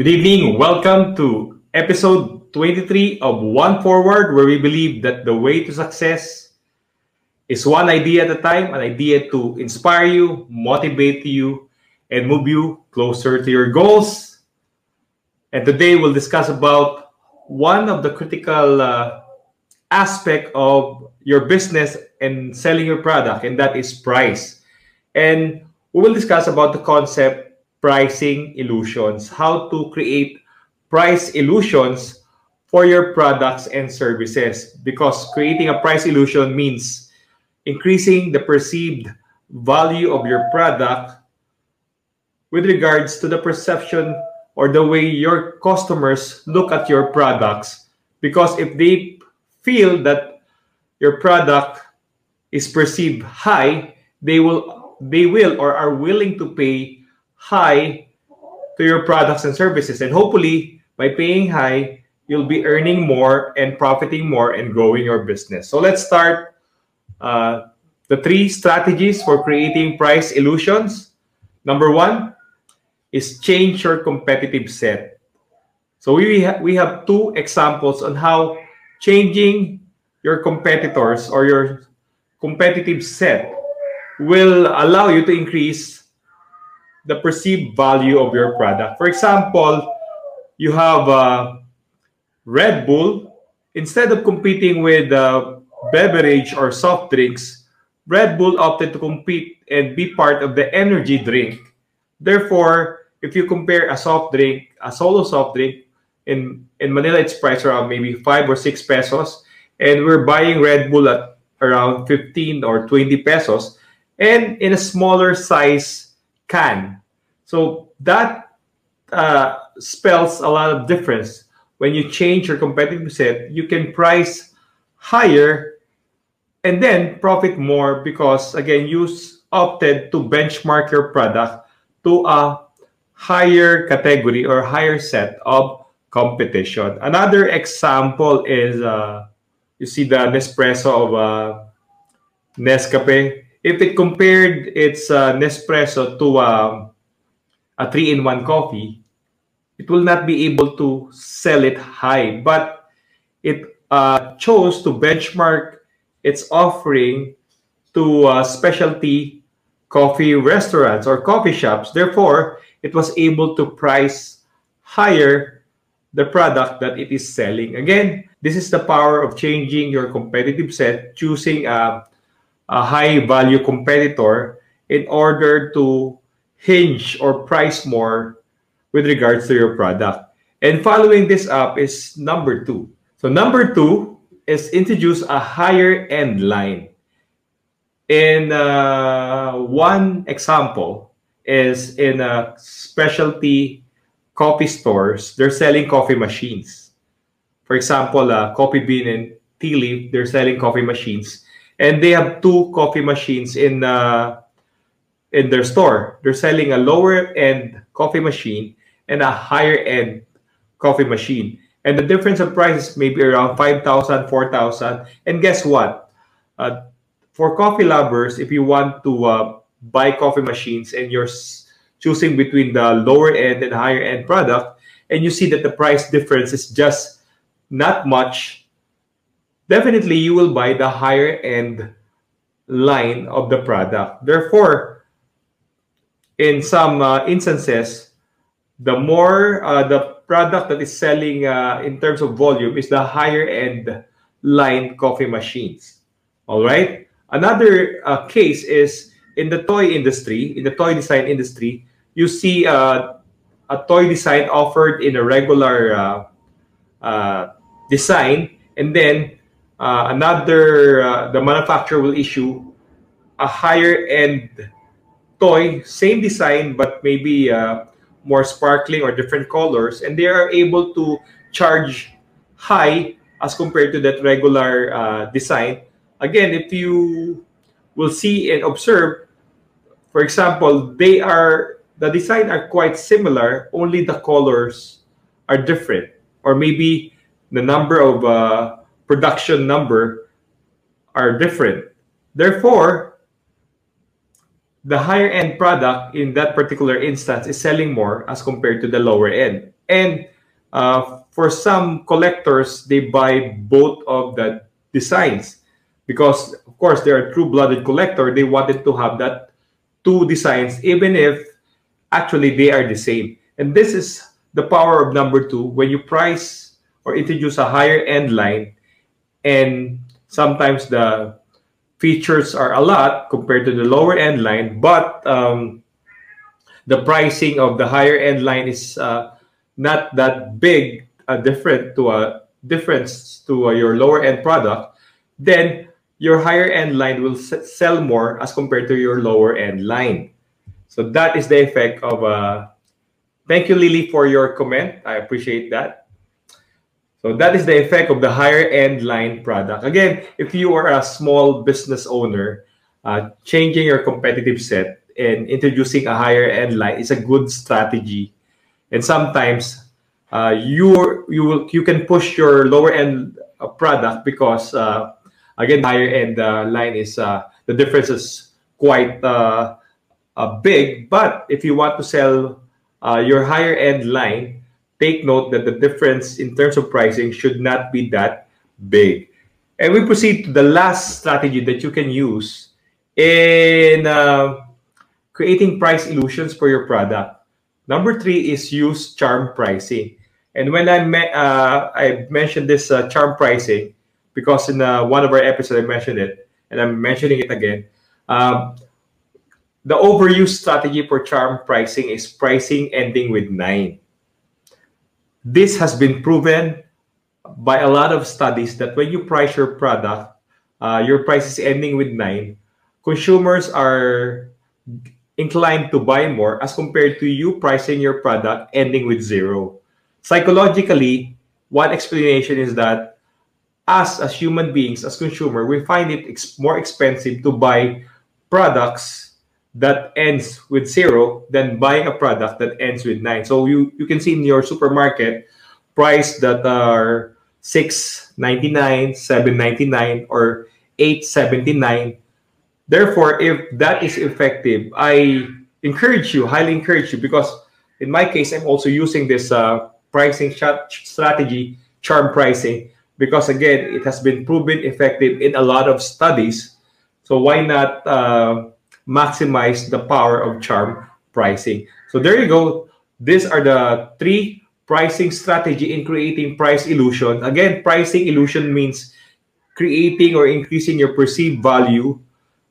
Good evening. Welcome to episode 23 of One Forward, where we believe that the way to success is one idea at a time, an idea to inspire you, motivate you, and move you closer to your goals. And today we'll discuss about one of the critical uh, aspect of your business and selling your product, and that is price. And we will discuss about the concept pricing illusions, how to create price illusions for your products and services. Because creating a price illusion means increasing the perceived value of your product with regards to the perception or the way your customers look at your products. Because if they feel that your product is perceived high, they will they will or are willing to pay high to your products and services. And hopefully, by paying high, you'll be earning more and profiting more and growing your business. So let's start uh, the three strategies for creating price illusions. Number one is change your competitive set. So we, ha we have two examples on how changing your competitors or your competitive set will allow you to increase the perceived value of your product. For example, you have uh, Red Bull. Instead of competing with uh, beverage or soft drinks, Red Bull opted to compete and be part of the energy drink. Therefore, if you compare a soft drink, a solo soft drink, in, in Manila, it's priced around maybe 5 or 6 pesos. And we're buying Red Bull at around 15 or 20 pesos. And in a smaller size can. So that uh, spells a lot of difference. When you change your competitive set, you can price higher and then profit more because again you opted to benchmark your product to a higher category or higher set of competition. Another example is uh, you see the Nespresso of uh, Nescafe if it compared its uh, Nespresso to uh, a 3-in-1 coffee, it will not be able to sell it high. But it uh, chose to benchmark its offering to uh, specialty coffee restaurants or coffee shops. Therefore, it was able to price higher the product that it is selling. Again, this is the power of changing your competitive set, choosing a a high value competitor in order to hinge or price more with regards to your product. And following this up is number two. So number two is introduce a higher end line. In uh, one example is in a specialty coffee stores, they're selling coffee machines. For example, uh, Coffee Bean and Tea Leaf, they're selling coffee machines and they have two coffee machines in uh, in their store. They're selling a lower end coffee machine and a higher end coffee machine. And the difference of prices is maybe around 5,000, 4,000. And guess what? Uh, for coffee lovers, if you want to uh, buy coffee machines and you're choosing between the lower end and higher end product, and you see that the price difference is just not much, definitely you will buy the higher end line of the product. Therefore, in some uh, instances, the more uh, the product that is selling uh, in terms of volume is the higher end line coffee machines. All right. Another uh, case is in the toy industry, in the toy design industry, you see uh, a toy design offered in a regular uh, design, and then uh, another, uh, the manufacturer will issue a higher end toy, same design, but maybe uh, more sparkling or different colors, and they are able to charge high as compared to that regular uh, design. Again, if you will see and observe, for example, they are the design are quite similar, only the colors are different, or maybe the number of uh, production number are different. Therefore, the higher end product in that particular instance is selling more as compared to the lower end. And uh, for some collectors, they buy both of the designs because, of course, they're a true-blooded collector. They wanted to have that two designs, even if actually they are the same. And this is the power of number two when you price or introduce a higher end line and sometimes the features are a lot compared to the lower end line but um, the pricing of the higher end line is uh, not that big a different to a difference to uh, your lower end product then your higher end line will sell more as compared to your lower end line. So that is the effect of uh, thank you lily for your comment. I appreciate that so that is the effect of the higher end line product. Again, if you are a small business owner, uh, changing your competitive set and introducing a higher end line is a good strategy. And sometimes uh, you you will you can push your lower end uh, product because uh, again higher end uh, line is uh, the difference is quite big. But if you want to sell your higher end line, take note that the difference in terms of pricing should not be that big. And we proceed to the last strategy that you can use in uh, creating price illusions for your product. Number three is use charm pricing. And when I met, uh, I mentioned this uh, charm pricing because in uh, one of our episodes I mentioned it, and I'm mentioning it again. Um, the overused strategy for charm pricing is pricing ending with nine. This has been proven by a lot of studies that when you price your product, uh, your price is ending with nine, consumers are inclined to buy more as compared to you pricing your product ending with zero. Psychologically, one explanation is that us as human beings, as consumer, we find it ex more expensive to buy products that ends with zero than buying a product that ends with nine. So you, you can see in your supermarket price that are six ninety nine, seven ninety nine, or eight seventy nine. Therefore, if that is effective, I encourage you, highly encourage you, because in my case, I'm also using this uh, pricing strategy, charm pricing, because again, it has been proven effective in a lot of studies. So why not? Uh, maximize the power of charm pricing. So there you go. These are the three pricing strategy in creating price illusion. Again, pricing illusion means creating or increasing your perceived value.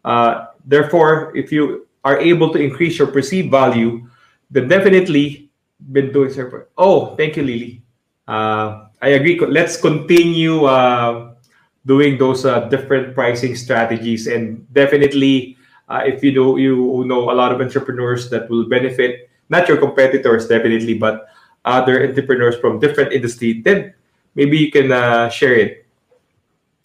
Uh, therefore, if you are able to increase your perceived value, then definitely been doing so. Oh, thank you, Lily. Uh, I agree. Let's continue uh, doing those uh, different pricing strategies and definitely uh, if you know you know a lot of entrepreneurs that will benefit, not your competitors definitely, but other entrepreneurs from different industry, then maybe you can uh, share it.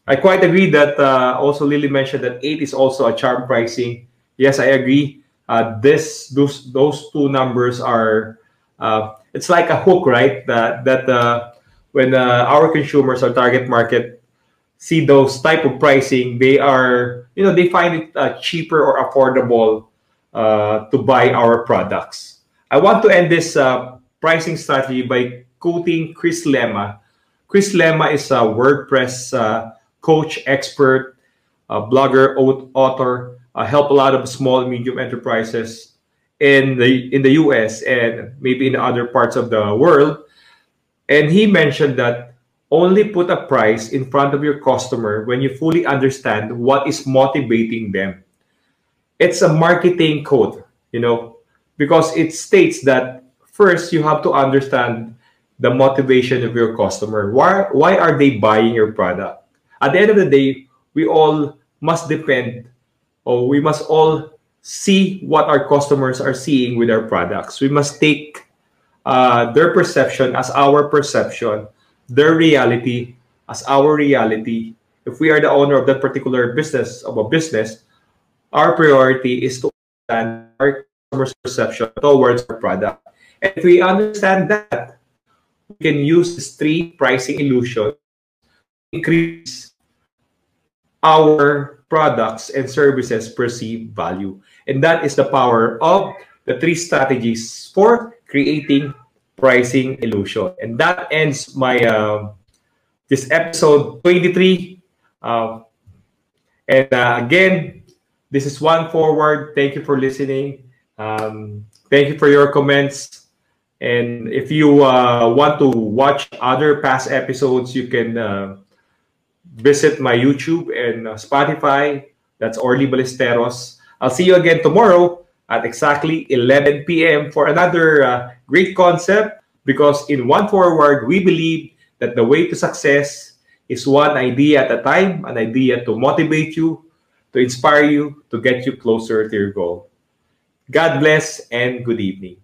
I quite agree that uh, also Lily mentioned that eight is also a charm pricing. Yes, I agree. Uh, this those those two numbers are uh, it's like a hook, right? That that uh, when our consumers, our target market, see those type of pricing, they are, you know, they find it uh, cheaper or affordable uh, to buy our products. I want to end this uh, pricing strategy by quoting Chris Lema. Chris Lema is a WordPress uh, coach, expert, blogger, author, uh, help a lot of small and medium enterprises in the in the US and maybe in other parts of the world. And he mentioned that only put a price in front of your customer when you fully understand what is motivating them. It's a marketing code, you know, because it states that first you have to understand the motivation of your customer. Why why are they buying your product? At the end of the day, we all must depend or we must all see what our customers are seeing with our products. We must take uh, their perception as our perception their reality as our reality. If we are the owner of that particular business of a business, our priority is to understand our customer's perception towards our product. And if we understand that, we can use this three pricing illusion to increase our products and services perceived value. And that is the power of the three strategies for creating pricing illusion. And that ends my uh, this episode 23. Uh, and uh, again, this is One Forward. Thank you for listening. Um, thank you for your comments. And if you uh, want to watch other past episodes, you can uh, visit my YouTube and uh, Spotify. That's Orly Ballesteros. I'll see you again tomorrow at exactly 11 p.m. for another uh, great concept. Because in One Forward, we believe that the way to success is one idea at a time, an idea to motivate you, to inspire you, to get you closer to your goal. God bless and good evening.